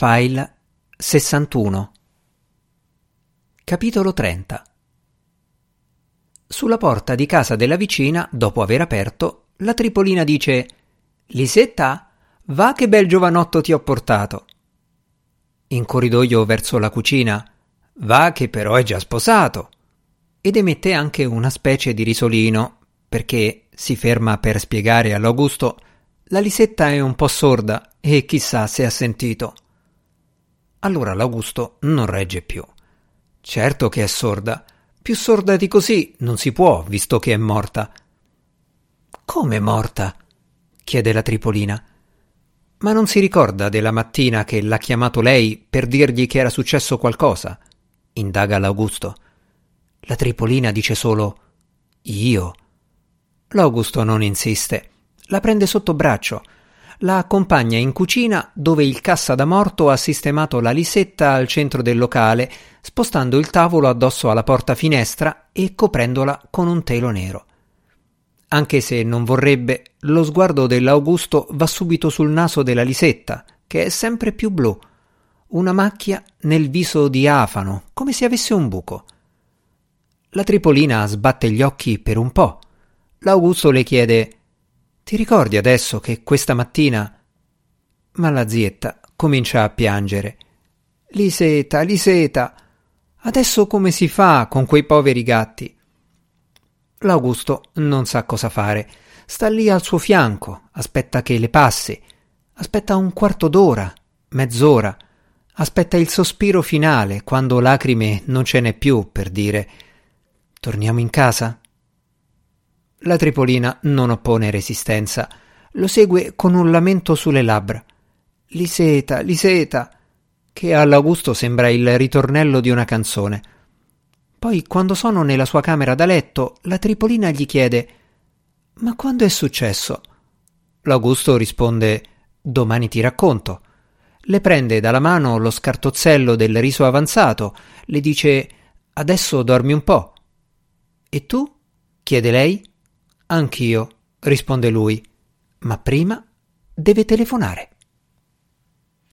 File 61 Capitolo 30 Sulla porta di casa della vicina, dopo aver aperto, la Tripolina dice Lisetta, va che bel giovanotto ti ho portato. In corridoio verso la cucina Va che però è già sposato. Ed emette anche una specie di risolino, perché si ferma per spiegare all'Augusto la Lisetta è un po' sorda e chissà se ha sentito. Allora l'Augusto non regge più. Certo che è sorda. Più sorda di così non si può, visto che è morta. Come morta? chiede la Tripolina. Ma non si ricorda della mattina che l'ha chiamato lei per dirgli che era successo qualcosa? indaga l'Augusto. La Tripolina dice solo io. L'Augusto non insiste. La prende sotto braccio. La accompagna in cucina dove il cassa da morto ha sistemato la lisetta al centro del locale, spostando il tavolo addosso alla porta finestra e coprendola con un telo nero. Anche se non vorrebbe, lo sguardo dell'Augusto va subito sul naso della Lisetta, che è sempre più blu, una macchia nel viso diafano, come se avesse un buco. La Tripolina sbatte gli occhi per un po'. L'Augusto le chiede Ti ricordi adesso che questa mattina. Ma la zietta comincia a piangere. Liseta, Liseta, adesso come si fa con quei poveri gatti? L'Augusto non sa cosa fare. Sta lì al suo fianco, aspetta che le passi. Aspetta un quarto d'ora, mezz'ora Aspetta il sospiro finale, quando lacrime non ce n'è più, per dire Torniamo in casa? La Tripolina non oppone resistenza. Lo segue con un lamento sulle labbra. Liseta, Liseta, che all'Augusto sembra il ritornello di una canzone. Poi, quando sono nella sua camera da letto, la Tripolina gli chiede Ma quando è successo? L'Augusto risponde Domani ti racconto le prende dalla mano lo scartozzello del riso avanzato, le dice Adesso dormi un po'. E tu? chiede lei. Anch'io, risponde lui, ma prima deve telefonare.